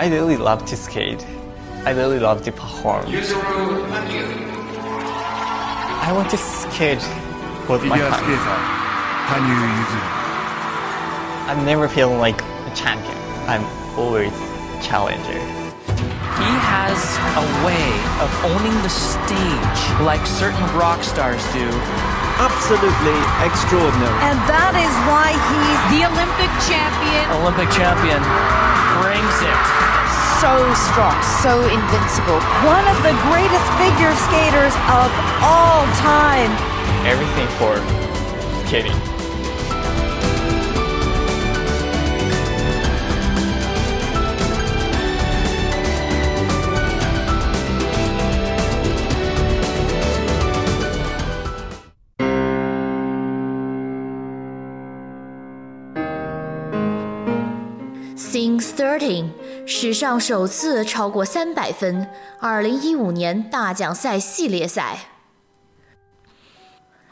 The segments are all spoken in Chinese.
I really love to skate. I really love to perform. I want to skate with my hands. I'm never feeling like a champion. I'm always challenger. He has a way of owning the stage like certain rock stars do. Absolutely extraordinary. And that is why he's the Olympic champion. Olympic champion brings it. so strong, so invincible. One of the greatest figure skaters of all time. Everything for skating. 上首次超过三百分。二零一五年大奖赛系列赛。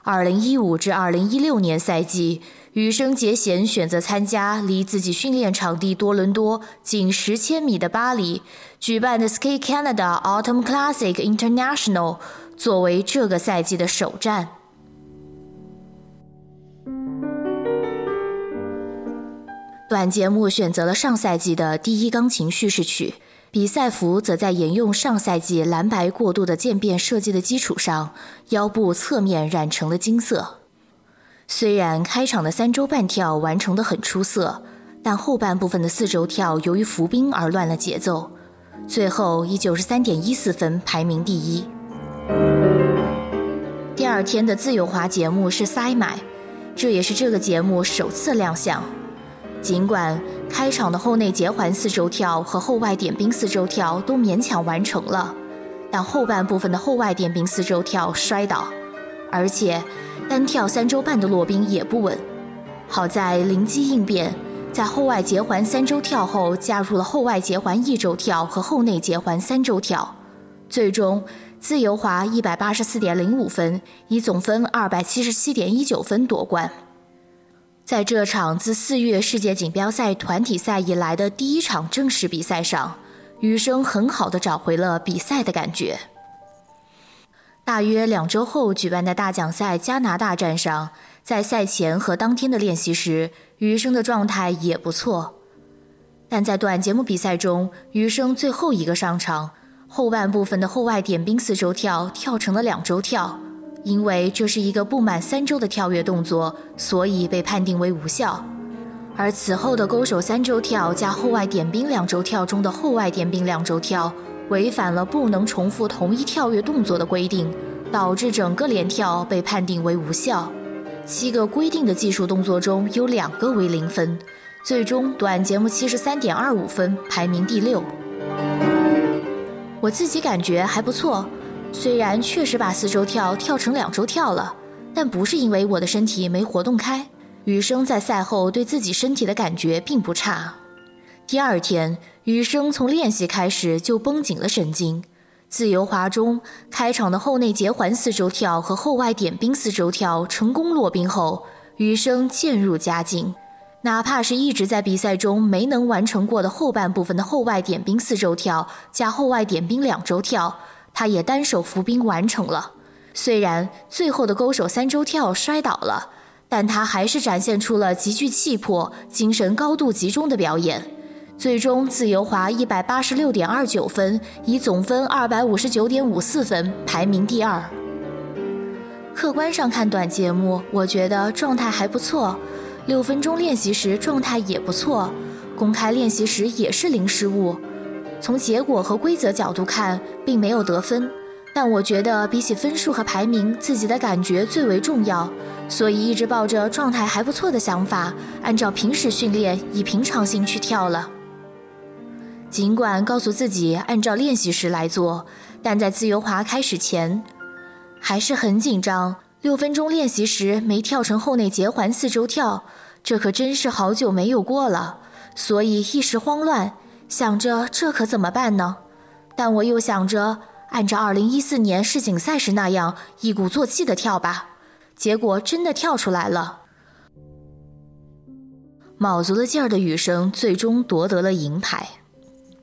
二零一五至二零一六年赛季，羽生结弦选择参加离自己训练场地多伦多仅十千米的巴黎举办的 Ski Canada Autumn Classic International，作为这个赛季的首战。短节目选择了上赛季的第一钢琴叙事曲，比赛服则在沿用上赛季蓝白过渡的渐变设计的基础上，腰部侧面染成了金色。虽然开场的三周半跳完成的很出色，但后半部分的四周跳由于浮冰而乱了节奏，最后以九十三点一四分排名第一。第二天的自由滑节目是塞买，这也是这个节目首次亮相。尽管开场的后内结环四周跳和后外点冰四周跳都勉强完成了，但后半部分的后外点冰四周跳摔倒，而且单跳三周半的落冰也不稳。好在灵机应变，在后外结环三周跳后加入了后外结环一周跳和后内结环三周跳，最终自由滑一百八十四点零五分，以总分二百七十七点一九分夺冠。在这场自四月世界锦标赛团体赛以来的第一场正式比赛上，羽生很好的找回了比赛的感觉。大约两周后举办的大奖赛加拿大站上，在赛前和当天的练习时，余生的状态也不错。但在短节目比赛中，余生最后一个上场，后半部分的后外点冰四周跳跳成了两周跳。因为这是一个不满三周的跳跃动作，所以被判定为无效。而此后的勾手三周跳加后外点冰两周跳中的后外点冰两周跳，违反了不能重复同一跳跃动作的规定，导致整个连跳被判定为无效。七个规定的技术动作中有两个为零分，最终短节目七十三点二五分排名第六。我自己感觉还不错。虽然确实把四周跳跳成两周跳了，但不是因为我的身体没活动开。羽生在赛后对自己身体的感觉并不差。第二天，羽生从练习开始就绷紧了神经。自由滑中，开场的后内结环四周跳和后外点冰四周跳成功落冰后，羽生渐入佳境。哪怕是一直在比赛中没能完成过的后半部分的后外点冰四周跳加后外点冰两周跳。他也单手扶冰完成了，虽然最后的勾手三周跳摔倒了，但他还是展现出了极具气魄、精神高度集中的表演。最终自由滑一百八十六点二九分，以总分二百五十九点五四分排名第二。客观上看短节目，我觉得状态还不错。六分钟练习时状态也不错，公开练习时也是零失误。从结果和规则角度看，并没有得分，但我觉得比起分数和排名，自己的感觉最为重要，所以一直抱着状态还不错的想法，按照平时训练，以平常心去跳了。尽管告诉自己按照练习时来做，但在自由滑开始前，还是很紧张。六分钟练习时没跳成后内结环四周跳，这可真是好久没有过了，所以一时慌乱。想着这可怎么办呢？但我又想着按照2014年世锦赛时那样一鼓作气的跳吧。结果真的跳出来了，卯足了劲儿的雨生最终夺得了银牌。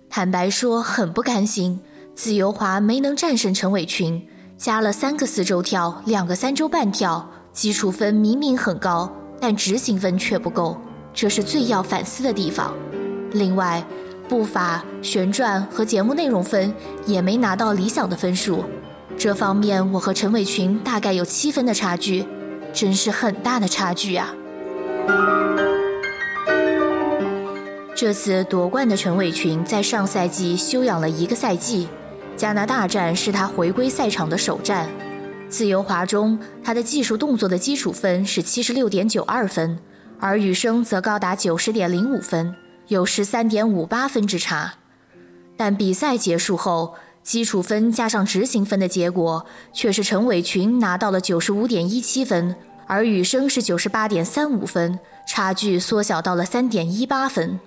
坦白说很不甘心，自由滑没能战胜陈伟群，加了三个四周跳，两个三周半跳，基础分明明很高，但执行分却不够，这是最要反思的地方。另外，步伐、旋转和节目内容分也没拿到理想的分数，这方面我和陈伟群大概有七分的差距，真是很大的差距啊！这次夺冠的陈伟群在上赛季休养了一个赛季，加拿大站是他回归赛场的首站。自由滑中，他的技术动作的基础分是七十六点九二分，而羽生则高达九十点零五分。有十三点五八分之差，但比赛结束后，基础分加上执行分的结果却是陈伟群拿到了九十五点一七分，而羽生是九十八点三五分，差距缩小到了三点一八分。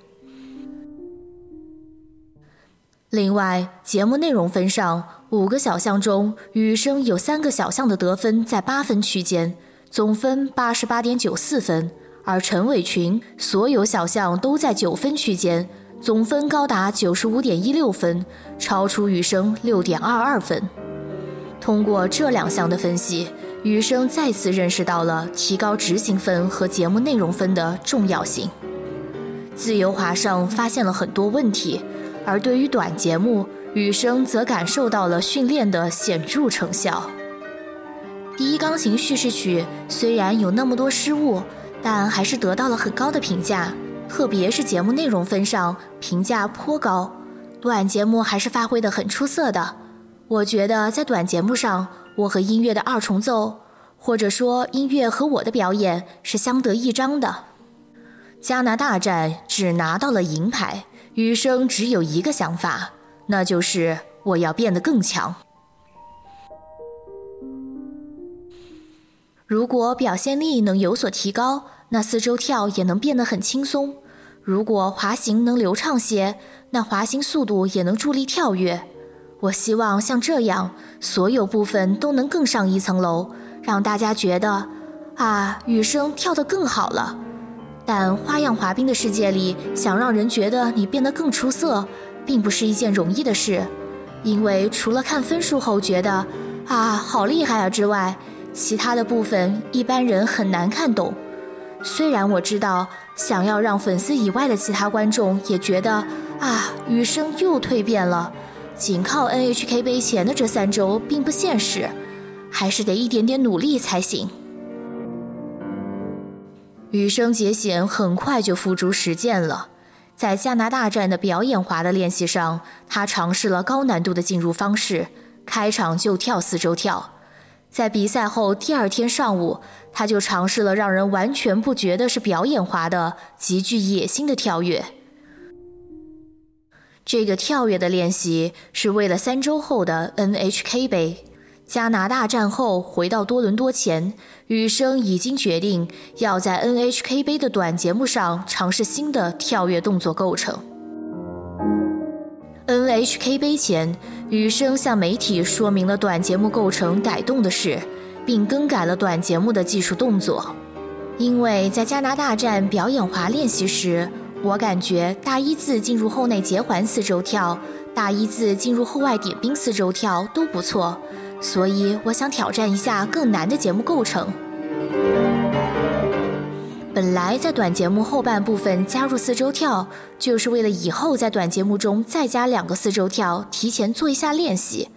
另外，节目内容分上，五个小项中，羽生有三个小项的得分在八分区间，总分八十八点九四分。而陈伟群所有小项都在九分区间，总分高达九十五点一六分，超出羽生六点二二分。通过这两项的分析，羽生再次认识到了提高执行分和节目内容分的重要性。自由滑上发现了很多问题，而对于短节目，羽生则感受到了训练的显著成效。第一钢琴叙事曲虽然有那么多失误。但还是得到了很高的评价，特别是节目内容分上评价颇高。短节目还是发挥的很出色的。我觉得在短节目上，我和音乐的二重奏，或者说音乐和我的表演是相得益彰的。加拿大站只拿到了银牌，余生只有一个想法，那就是我要变得更强。如果表现力能有所提高，那四周跳也能变得很轻松；如果滑行能流畅些，那滑行速度也能助力跳跃。我希望像这样，所有部分都能更上一层楼，让大家觉得，啊，羽生跳得更好了。但花样滑冰的世界里，想让人觉得你变得更出色，并不是一件容易的事，因为除了看分数后觉得，啊，好厉害啊之外，其他的部分一般人很难看懂，虽然我知道想要让粉丝以外的其他观众也觉得啊，羽生又蜕变了，仅靠 NHK 杯前的这三周并不现实，还是得一点点努力才行。羽生结弦很快就付诸实践了，在加拿大站的表演滑的练习上，他尝试了高难度的进入方式，开场就跳四周跳。在比赛后第二天上午，他就尝试了让人完全不觉得是表演滑的极具野心的跳跃。这个跳跃的练习是为了三周后的 NHK 杯。加拿大战后回到多伦多前，羽生已经决定要在 NHK 杯的短节目上尝试新的跳跃动作构成。NHK 杯前。羽生向媒体说明了短节目构成改动的事，并更改了短节目的技术动作。因为在加拿大站表演滑练习时，我感觉大一字进入后内结环四周跳，大一字进入后外点冰四周跳都不错，所以我想挑战一下更难的节目构成。本来在短节目后半部分加入四周跳，就是为了以后在短节目中再加两个四周跳，提前做一下练习。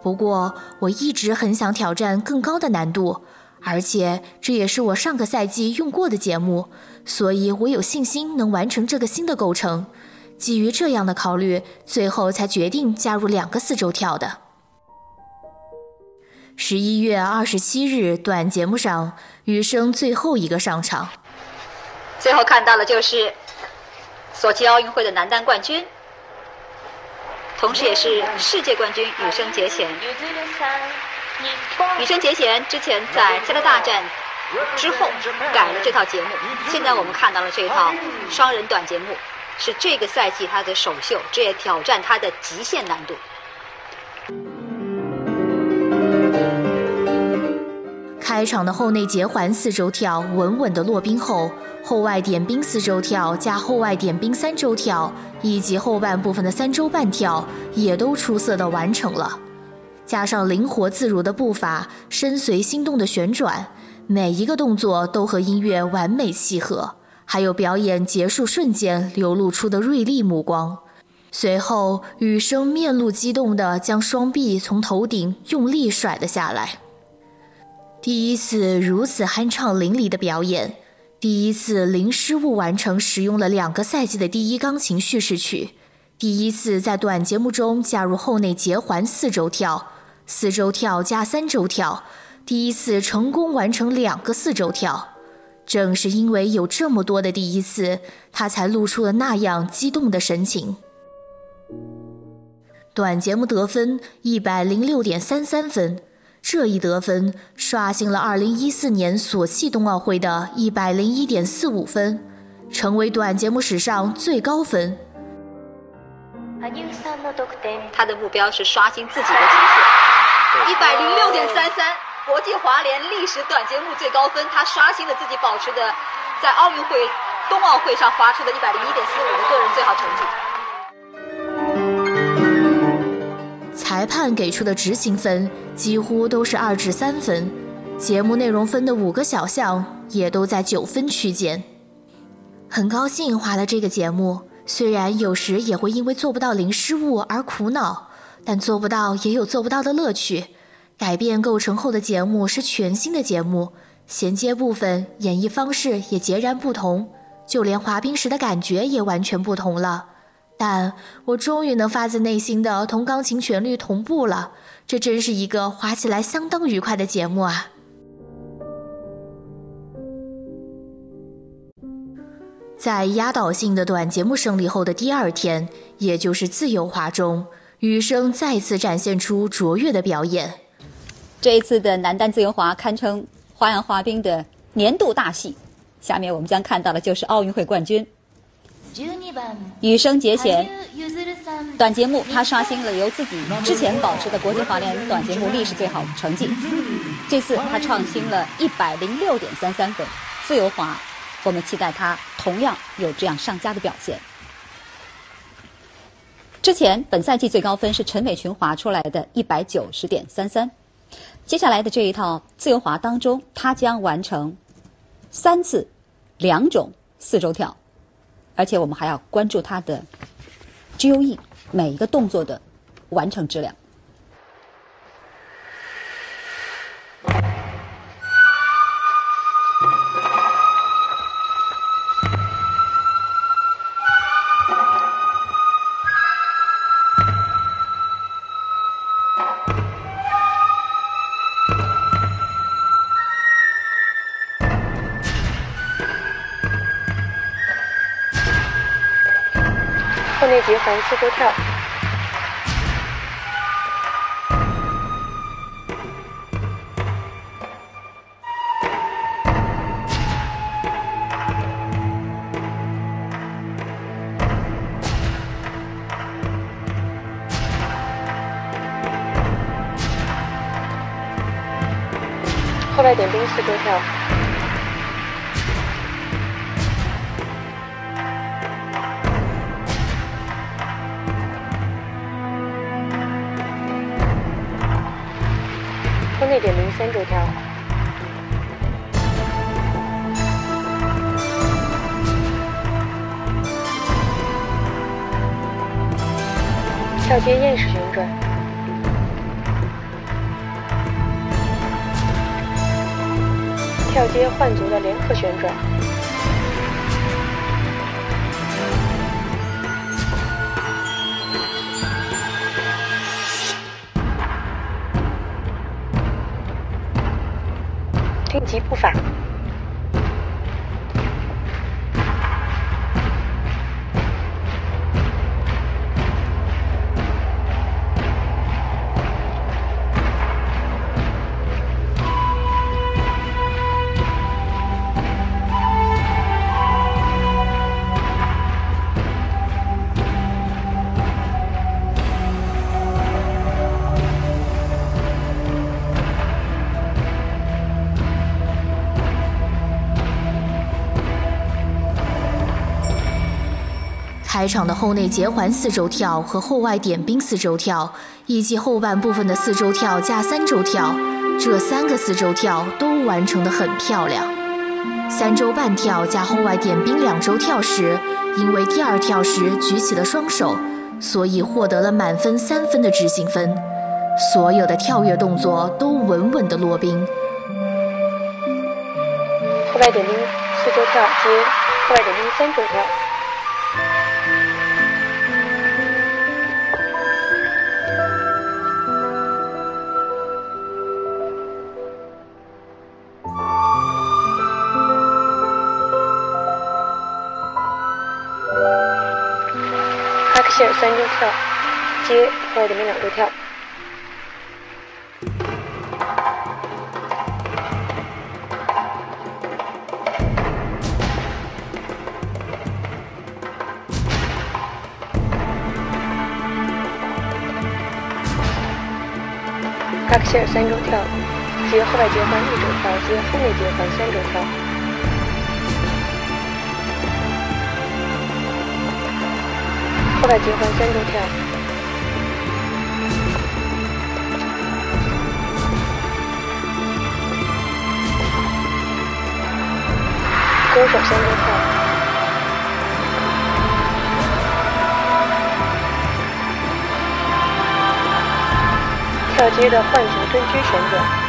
不过我一直很想挑战更高的难度，而且这也是我上个赛季用过的节目，所以我有信心能完成这个新的构成。基于这样的考虑，最后才决定加入两个四周跳的。十一月二十七日短节目上，余生最后一个上场。最后看到的就是索契奥运会的男单冠军，同时也是世界冠军羽生结弦。羽生结弦之前在加拿大站之后改了这套节目，现在我们看到了这套双人短节目，是这个赛季他的首秀，这也挑战他的极限难度。开场的后内结环四周跳稳稳的落冰后，后外点冰四周跳加后外点冰三周跳，以及后半部分的三周半跳也都出色的完成了。加上灵活自如的步伐，身随心动的旋转，每一个动作都和音乐完美契合。还有表演结束瞬间流露出的锐利目光。随后，雨生面露激动地将双臂从头顶用力甩了下来。第一次如此酣畅淋漓的表演，第一次零失误完成使用了两个赛季的第一钢琴叙事曲，第一次在短节目中加入后内结环四周跳。四周跳加三周跳，第一次成功完成两个四周跳。正是因为有这么多的第一次，他才露出了那样激动的神情。短节目得分一百零六点三三分，这一得分刷新了2014年索契冬奥会的一百零一点四五分，成为短节目史上最高分。他的目标是刷新自己的极限。一百零六点三三，国际滑联历史短节目最高分，他刷新了自己保持的在奥运会、冬奥会上划出的一百零一点四五的个人最好成绩。裁判给出的执行分几乎都是二至三分，节目内容分的五个小项也都在九分区间。很高兴滑了这个节目，虽然有时也会因为做不到零失误而苦恼。但做不到也有做不到的乐趣。改变构成后的节目是全新的节目，衔接部分、演绎方式也截然不同，就连滑冰时的感觉也完全不同了。但我终于能发自内心的同钢琴旋律同步了，这真是一个滑起来相当愉快的节目啊！在压倒性的短节目胜利后的第二天，也就是自由滑中。羽生再次展现出卓越的表演。这一次的男单自由滑堪称花样滑冰的年度大戏。下面我们将看到的就是奥运会冠军羽生结弦。短节目他刷新了由自己之前保持的国际滑联短节目历史最好成绩。这次他创新了一百零六点三三分。自由滑，我们期待他同样有这样上佳的表现。之前本赛季最高分是陈伟群滑出来的一百九十点三三，接下来的这一套自由滑当中，他将完成三次两种四周跳，而且我们还要关注他的 GOE 每一个动作的完成质量。结环四周跳，后来点冰四周跳。内点零三周跳，跳接燕式旋转，跳接换足的联合旋转。即不返。开场的后内结环四周跳和后外点冰四周跳，以及后半部分的四周跳加三周跳，这三个四周跳都完成的很漂亮。三周半跳加后外点冰两周跳时，因为第二跳时举起了双手，所以获得了满分三分的执行分。所有的跳跃动作都稳稳的落冰。后外点冰四周跳接后外点冰三周跳。哈克希尔三周跳接后外点冰两周跳。哈克希尔三周跳接后外结环一周跳接后内结环三周跳。后外结环三周跳。勾手三周跳。跳接的换足蹲居旋转，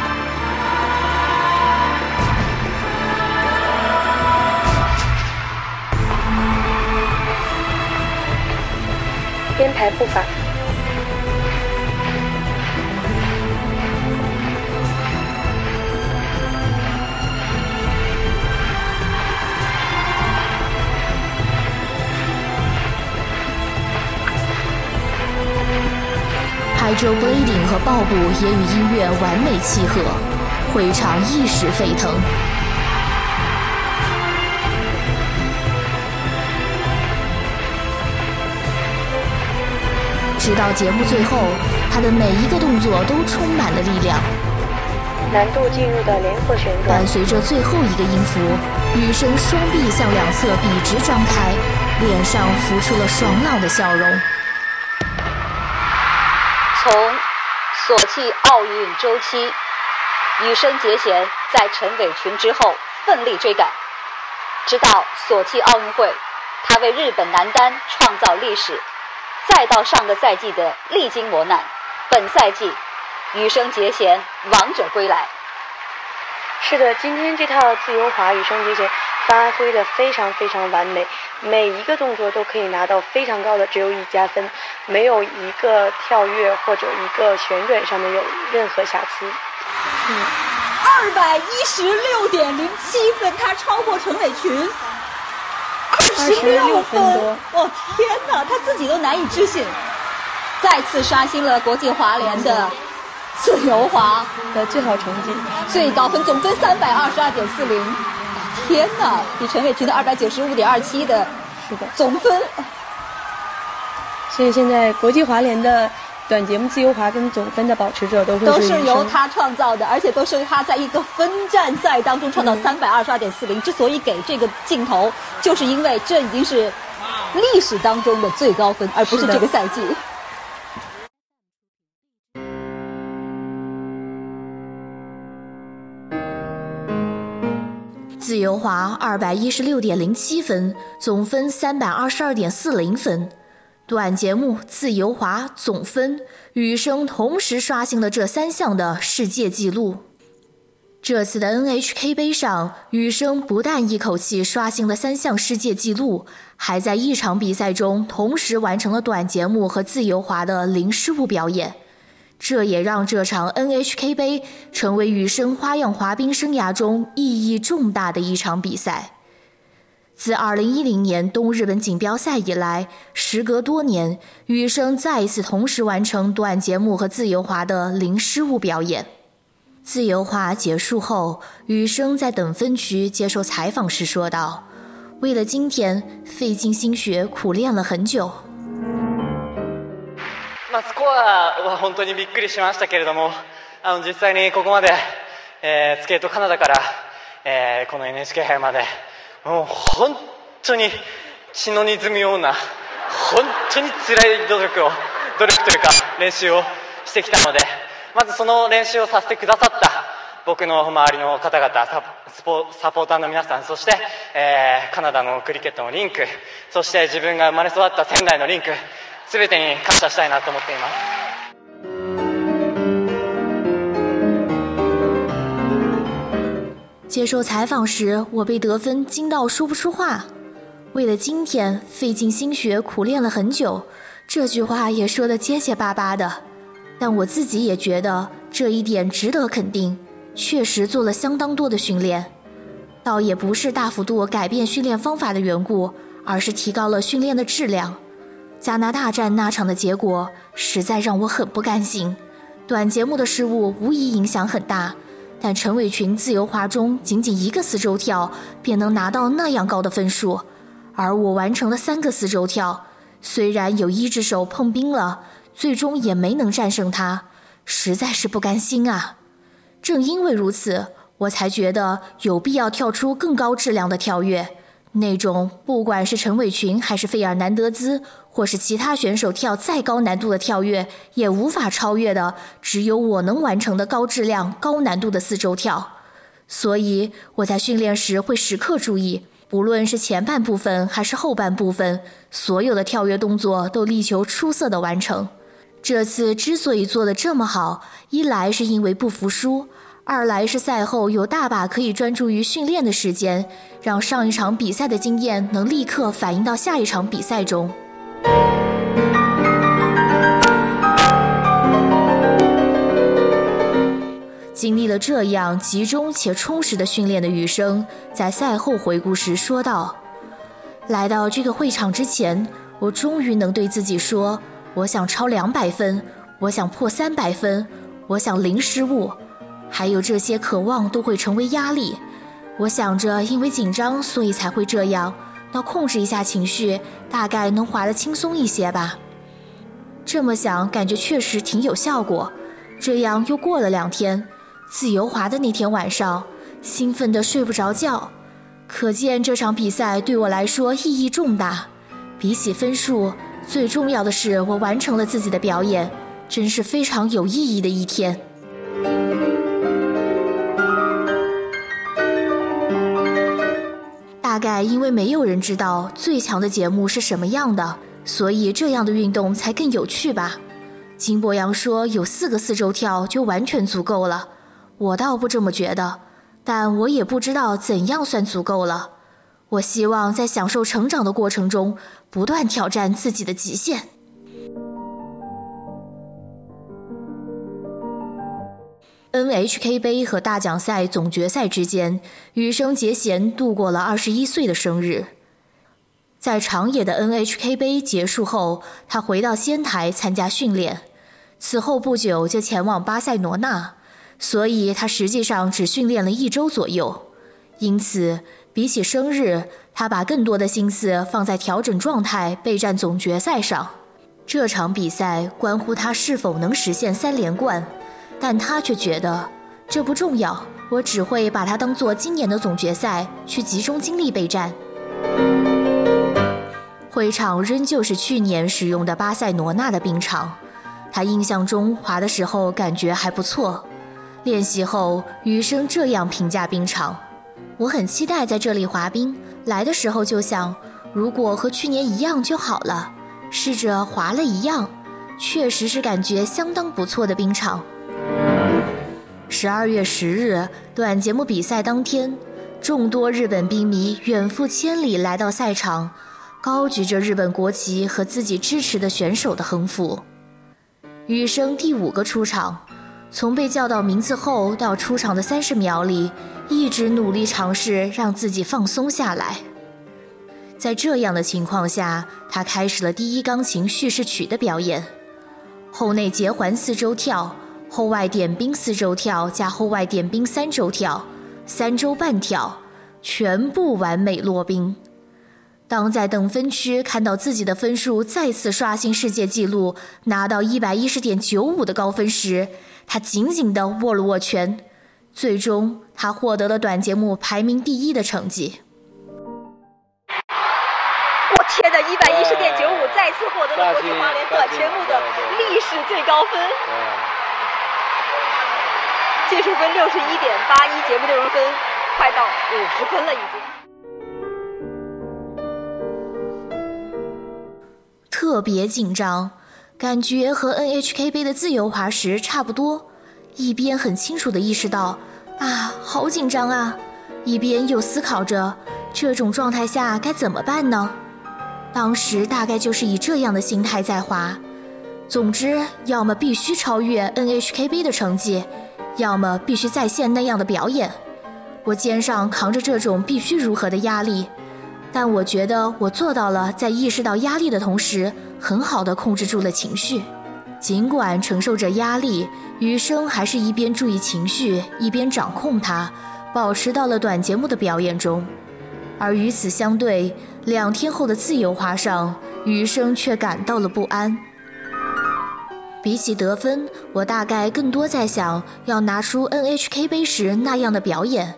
编排步伐。Hydro Blading 和爆步也与音乐完美契合，会场一时沸腾。直到节目最后，他的每一个动作都充满了力量。难度进入的连鹤旋转，伴随着最后一个音符，女生双臂向两侧笔直张开，脸上浮出了爽朗的笑容。从索契奥运周期，羽生结弦在陈伟群之后奋力追赶，直到索契奥运会，他为日本男单创造历史，再到上个赛季的历经磨难，本赛季羽生结弦王者归来。是的，今天这套自由滑羽生结弦发挥的非常非常完美，每一个动作都可以拿到非常高的只有一加分，没有一个跳跃或者一个旋转上面有任何瑕疵。嗯，二百一十六点零七分，他超过陈伟群，二十六分多，哦天哪，他自己都难以置信，再次刷新了国际滑联的自由滑的最好成绩，最高分总分三百二十二点四零。天哪，比陈伟霆的二百九十五点二七的，是的总分。所以现在国际滑联的短节目自由滑跟总分的保持者都是都是由他创造的，而且都是他在一个分站赛当中创造三百二十二点四零。之所以给这个镜头，就是因为这已经是历史当中的最高分，而不是这个赛季。自由滑二百一十六点零七分，总分三百二十二点四零分。短节目自由滑总分，羽生同时刷新了这三项的世界纪录。这次的 NHK 杯上，羽生不但一口气刷新了三项世界纪录，还在一场比赛中同时完成了短节目和自由滑的零失误表演。这也让这场 NHK 杯成为羽生花样滑冰生涯中意义重大的一场比赛。自2010年东日本锦标赛以来，时隔多年，羽生再一次同时完成短节目和自由滑的零失误表演。自由滑结束后，羽生在等分区接受采访时说道：“为了今天，费尽心血苦练了很久。”まあ、スコアは本当にびっくりしましたけれどもあの実際にここまで、えー、スケートカナダから、えー、この NHK 杯まで もう本当に血の滲むような本当に辛い努力を努力というか練習をしてきたのでまずその練習をさせてくださった僕の周りの方々サポサポーターの皆さんそして、えーカナダのクリケットのリンクそして自分が生まれ育った仙台のリンク全てに感謝したいなと思っています。接受采访时，我被得分惊到说不出话。为了今天，费尽心血苦练了很久，这句话也说得结结巴巴的。但我自己也觉得这一点值得肯定，确实做了相当多的训练。倒也不是大幅度改变训练方法的缘故，而是提高了训练的质量。加拿大站那场的结果实在让我很不甘心。短节目的失误无疑影响很大，但陈伟群自由滑中仅仅一个四周跳便能拿到那样高的分数，而我完成了三个四周跳，虽然有一只手碰冰了，最终也没能战胜他，实在是不甘心啊！正因为如此，我才觉得有必要跳出更高质量的跳跃，那种不管是陈伟群还是费尔南德兹，或是其他选手跳再高难度的跳跃，也无法超越的，只有我能完成的高质量、高难度的四周跳。所以我在训练时会时刻注意，不论是前半部分还是后半部分，所有的跳跃动作都力求出色的完成。这次之所以做得这么好，一来是因为不服输，二来是赛后有大把可以专注于训练的时间，让上一场比赛的经验能立刻反映到下一场比赛中。经历了这样集中且充实的训练的羽生，在赛后回顾时说道：“来到这个会场之前，我终于能对自己说，我想超两百分，我想破三百分，我想零失误，还有这些渴望都会成为压力。我想着，因为紧张，所以才会这样。那控制一下情绪，大概能滑得轻松一些吧。这么想，感觉确实挺有效果。这样又过了两天。”自由滑的那天晚上，兴奋得睡不着觉，可见这场比赛对我来说意义重大。比起分数，最重要的是我完成了自己的表演，真是非常有意义的一天。大概因为没有人知道最强的节目是什么样的，所以这样的运动才更有趣吧。金博洋说，有四个四周跳就完全足够了。我倒不这么觉得，但我也不知道怎样算足够了。我希望在享受成长的过程中，不断挑战自己的极限。NHK 杯和大奖赛总决赛之间，羽生结弦度过了二十一岁的生日。在长野的 NHK 杯结束后，他回到仙台参加训练，此后不久就前往巴塞罗那。所以他实际上只训练了一周左右，因此比起生日，他把更多的心思放在调整状态、备战总决赛上。这场比赛关乎他是否能实现三连冠，但他却觉得这不重要，我只会把它当做今年的总决赛去集中精力备战。会场仍旧是去年使用的巴塞罗那的冰场，他印象中滑的时候感觉还不错。练习后，余生这样评价冰场：“我很期待在这里滑冰。来的时候就想，如果和去年一样就好了。试着滑了一样，确实是感觉相当不错的冰场。”十二月十日，短节目比赛当天，众多日本冰迷远赴千里来到赛场，高举着日本国旗和自己支持的选手的横幅。羽生第五个出场。从被叫到名字后到出场的三十秒里，一直努力尝试让自己放松下来。在这样的情况下，他开始了第一钢琴叙事曲的表演，后内结环四周跳，后外点冰四周跳加后外点冰三周跳，三周半跳，全部完美落冰。当在等分区看到自己的分数再次刷新世界纪录，拿到一百一十点九五的高分时，他紧紧地握了握拳。最终，他获得了短节目排名第一的成绩。我天哪，一百一十点九五再次获得了国际滑联短节目的历史最高分。技术分六十一点八一，节目内容分快到五十分了，已经。特别紧张，感觉和 NHK 杯的自由滑时差不多。一边很清楚地意识到，啊，好紧张啊！一边又思考着，这种状态下该怎么办呢？当时大概就是以这样的心态在滑。总之，要么必须超越 NHK 杯的成绩。要么必须再现那样的表演，我肩上扛着这种必须如何的压力，但我觉得我做到了，在意识到压力的同时，很好的控制住了情绪。尽管承受着压力，余生还是一边注意情绪，一边掌控它，保持到了短节目的表演中。而与此相对，两天后的自由滑上，余生却感到了不安。比起得分，我大概更多在想要拿出 NHK 杯时那样的表演。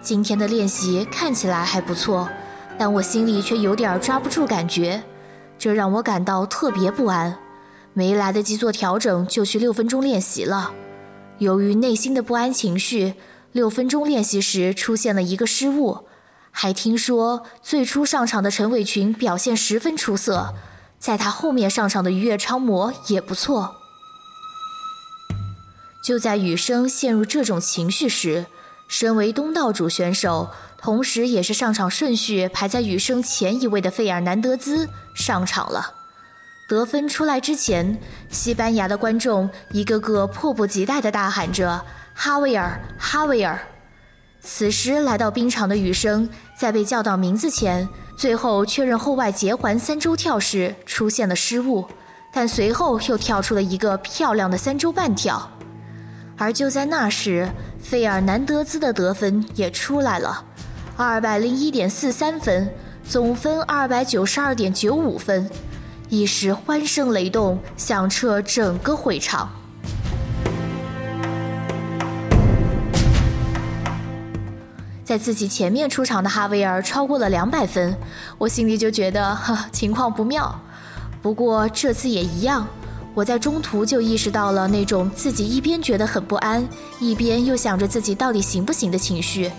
今天的练习看起来还不错，但我心里却有点抓不住感觉，这让我感到特别不安。没来得及做调整就去六分钟练习了。由于内心的不安情绪，六分钟练习时出现了一个失误。还听说最初上场的陈伟群表现十分出色。在他后面上场的于越超模也不错。就在雨生陷入这种情绪时，身为东道主选手，同时也是上场顺序排在雨生前一位的费尔南德兹上场了。得分出来之前，西班牙的观众一个个迫不及待地大喊着“哈维尔，哈维尔”。此时来到冰场的雨生，在被叫到名字前。最后确认后外结环三周跳时出现了失误，但随后又跳出了一个漂亮的三周半跳。而就在那时，费尔南德兹的得分也出来了，二百零一点四三分，总分二百九十二点九五分，一时欢声雷动，响彻整个会场。在自己前面出场的哈维尔超过了两百分，我心里就觉得哈情况不妙。不过这次也一样，我在中途就意识到了那种自己一边觉得很不安，一边又想着自己到底行不行的情绪。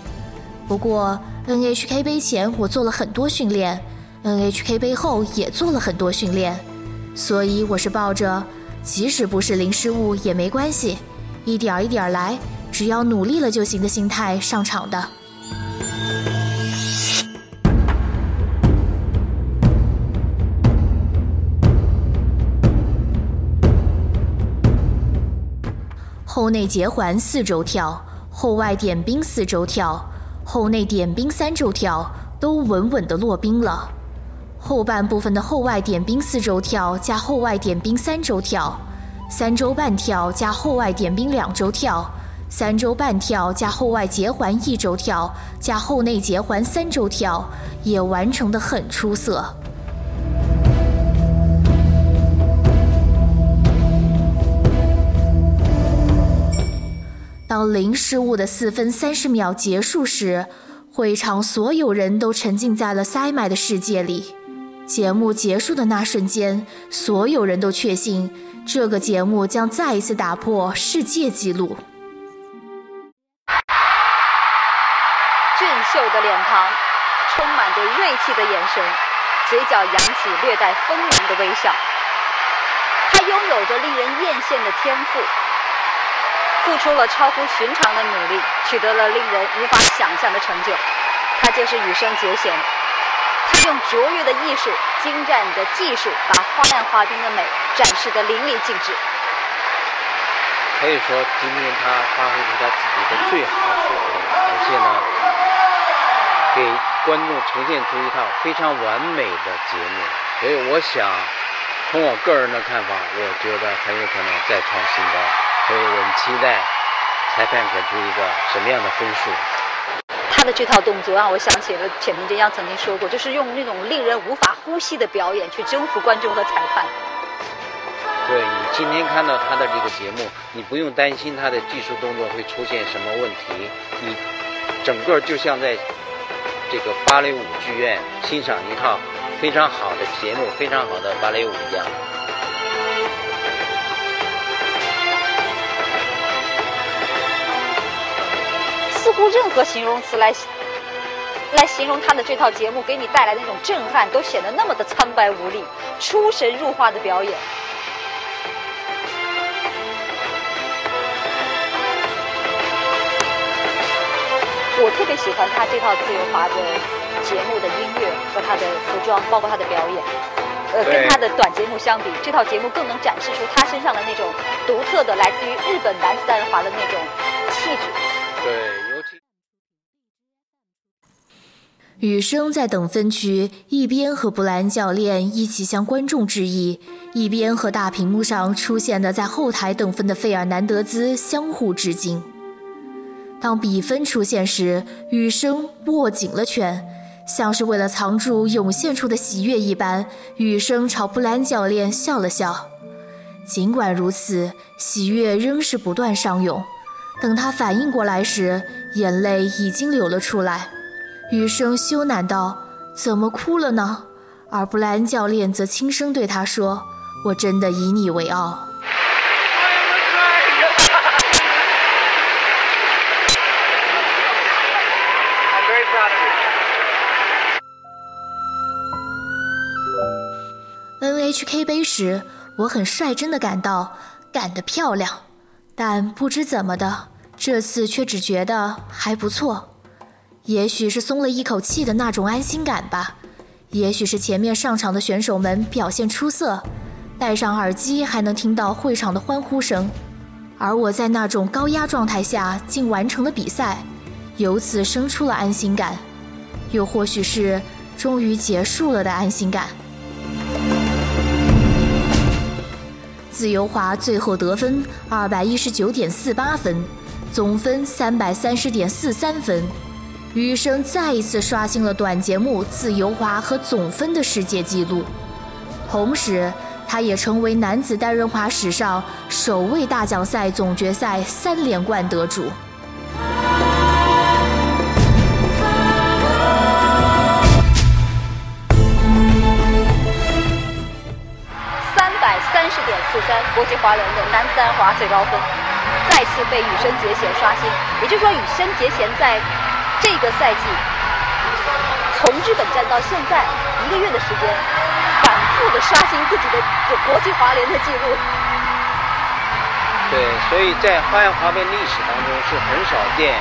不过 NHK 杯前我做了很多训练，NHK 杯后也做了很多训练，所以我是抱着即使不是零失误也没关系，一点一点来，只要努力了就行的心态上场的。后内结环四周跳，后外点冰四周跳，后内点冰三周跳，都稳稳的落冰了。后半部分的后外点冰四周跳加后外点冰三周跳，三周半跳加后外点冰两周跳，三周半跳加后外结环一周跳加后内结环三周跳，也完成的很出色。当零失误的四分三十秒结束时，会场所有人都沉浸在了塞麦的世界里。节目结束的那瞬间，所有人都确信这个节目将再一次打破世界纪录。俊秀的脸庞，充满着锐气的眼神，嘴角扬起略带锋芒的微笑。他拥有着令人艳羡的天赋。付出了超乎寻常的努力，取得了令人无法想象的成就。他就是羽生结弦，他用卓越的艺术、精湛的技术，把花样滑冰的美展示得淋漓尽致。可以说，今天他发挥出他自己的最好的水平，而且呢，给观众呈现出一套非常完美的节目。所以，我想，从我个人的看法，我觉得很有可能再创新高。所以我们期待裁判给出一个什么样的分数？他的这套动作让我想起了浅田真央曾经说过，就是用那种令人无法呼吸的表演去征服观众和裁判。对你今天看到他的这个节目，你不用担心他的技术动作会出现什么问题，你整个就像在这个芭蕾舞剧院欣赏一套非常好的节目，非常好的芭蕾舞一样。似乎任何形容词来来形容他的这套节目给你带来的那种震撼，都显得那么的苍白无力，出神入化的表演。我特别喜欢他这套自由滑的节目的音乐和他的服装，包括他的表演。呃，跟他的短节目相比，这套节目更能展示出他身上的那种独特的来自于日本男子单人滑的那种气质。对，雨生在等分区一边和布莱恩教练一起向观众致意，一边和大屏幕上出现的在后台等分的费尔南德兹相互致敬。当比分出现时，羽生握紧了拳，像是为了藏住涌现出的喜悦一般，羽生朝布莱恩教练笑了笑。尽管如此，喜悦仍是不断上涌。等他反应过来时，眼泪已经流了出来。余生羞赧道：“怎么哭了呢？”而布莱恩教练则轻声对他说：“我真的以你为傲。I'm very proud of you. ”NHK 杯时，我很率真的感到干得漂亮，但不知怎么的，这次却只觉得还不错。也许是松了一口气的那种安心感吧，也许是前面上场的选手们表现出色，戴上耳机还能听到会场的欢呼声，而我在那种高压状态下竟完成了比赛，由此生出了安心感，又或许是终于结束了的安心感。自由滑最后得分二百一十九点四八分，总分三百三十点四三分。羽生再一次刷新了短节目自由滑和总分的世界纪录，同时，他也成为男子单人滑史上首位大奖赛总决赛三连冠得主。三百三十点四三，国际滑联的男子单滑最高分，再次被羽生结弦刷新。也就是说，羽生结弦在这个赛季从日本站到现在一个月的时间，反复的刷新自己的国际滑联的记录。对，所以在花样滑冰历史当中是很少见，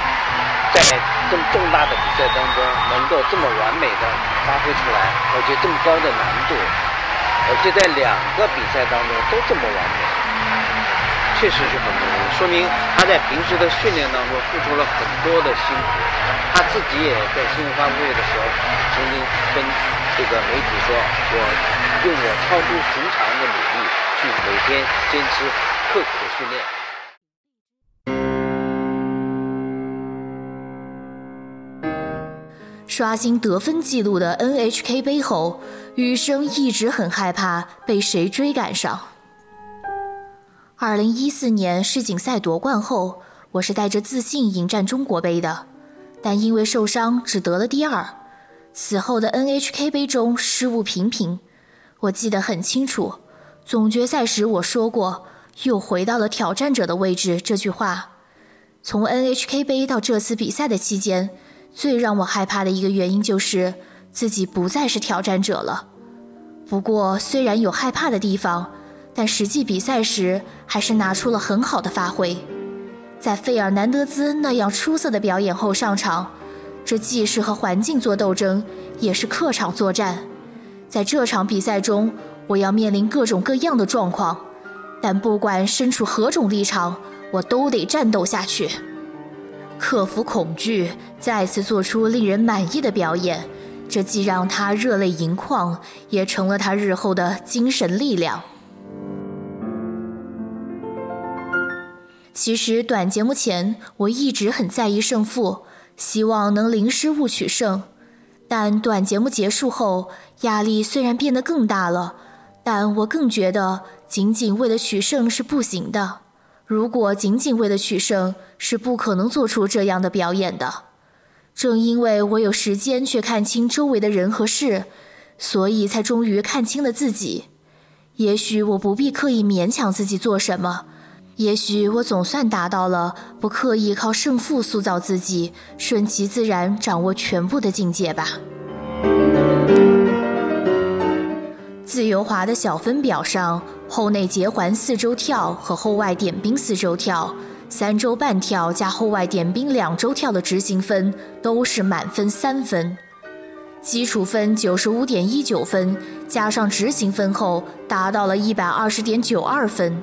在这么重大的比赛当中能够这么完美的发挥出来，而且这么高的难度，而且在两个比赛当中都这么完美，确实是很不容易，说明他在平时的训练当中付出了很多的辛苦。他自己也在新闻发布会的时候曾经跟这个媒体说：“我用我超出寻常的努力去每天坚持刻苦的训练。”刷新得分记录的 NHK 杯后，羽生一直很害怕被谁追赶上。二零一四年世锦赛夺冠后，我是带着自信迎战中国杯的，但因为受伤只得了第二。此后的 NHK 杯中失误频频，我记得很清楚。总决赛时我说过“又回到了挑战者的位置”这句话。从 NHK 杯到这次比赛的期间，最让我害怕的一个原因就是自己不再是挑战者了。不过，虽然有害怕的地方，但实际比赛时还是拿出了很好的发挥。在费尔南德兹那样出色的表演后上场，这既是和环境做斗争，也是客场作战。在这场比赛中，我要面临各种各样的状况，但不管身处何种立场，我都得战斗下去。克服恐惧，再次做出令人满意的表演，这既让他热泪盈眶，也成了他日后的精神力量。其实短节目前，我一直很在意胜负，希望能零失误取胜。但短节目结束后，压力虽然变得更大了，但我更觉得仅仅为了取胜是不行的。如果仅仅为了取胜，是不可能做出这样的表演的。正因为我有时间去看清周围的人和事，所以才终于看清了自己。也许我不必刻意勉强自己做什么，也许我总算达到了不刻意靠胜负塑造自己，顺其自然掌握全部的境界吧。自由滑的小分表上，后内结环四周跳和后外点冰四周跳。三周半跳加后外点冰两周跳的执行分都是满分三分，基础分九十五点一九分，加上执行分后达到了一百二十点九二分。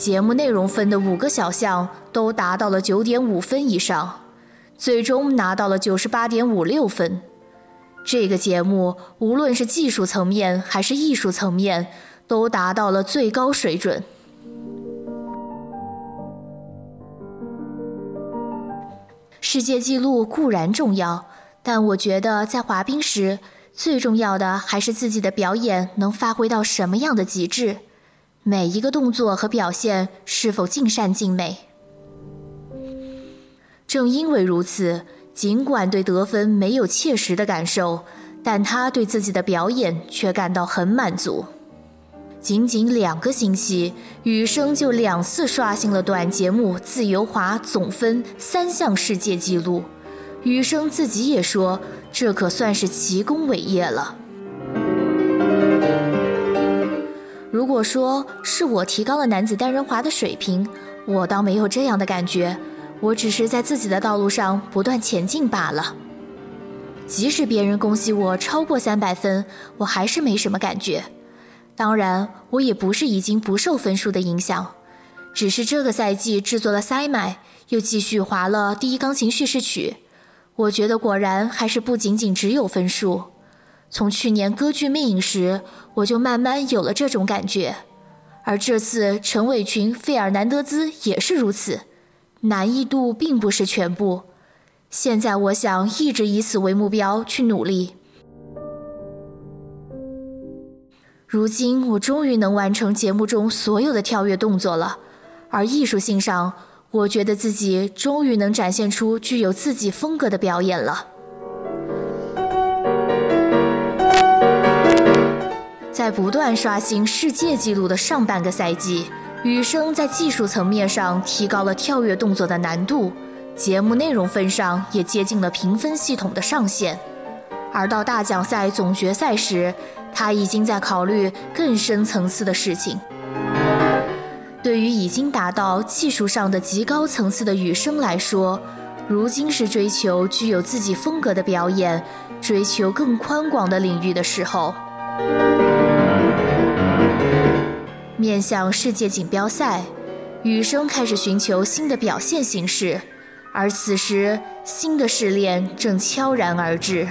节目内容分的五个小项都达到了九点五分以上，最终拿到了九十八点五六分。这个节目无论是技术层面还是艺术层面，都达到了最高水准。世界纪录固然重要，但我觉得在滑冰时，最重要的还是自己的表演能发挥到什么样的极致，每一个动作和表现是否尽善尽美。正因为如此，尽管对得分没有切实的感受，但他对自己的表演却感到很满足。仅仅两个星期，羽生就两次刷新了短节目自由滑总分三项世界纪录。羽生自己也说，这可算是奇功伟业了。如果说是我提高了男子单人滑的水平，我倒没有这样的感觉，我只是在自己的道路上不断前进罢了。即使别人恭喜我超过三百分，我还是没什么感觉。当然，我也不是已经不受分数的影响，只是这个赛季制作了塞麦，又继续划了第一钢琴叙事曲。我觉得果然还是不仅仅只有分数。从去年歌剧魅影时，我就慢慢有了这种感觉，而这次陈伟群、费尔南德兹也是如此。难易度并不是全部，现在我想一直以此为目标去努力。如今我终于能完成节目中所有的跳跃动作了，而艺术性上，我觉得自己终于能展现出具有自己风格的表演了。在不断刷新世界纪录的上半个赛季，羽生在技术层面上提高了跳跃动作的难度，节目内容分上也接近了评分系统的上限，而到大奖赛总决赛时。他已经在考虑更深层次的事情。对于已经达到技术上的极高层次的羽生来说，如今是追求具有自己风格的表演，追求更宽广的领域的时候。面向世界锦标赛，羽生开始寻求新的表现形式，而此时新的试炼正悄然而至。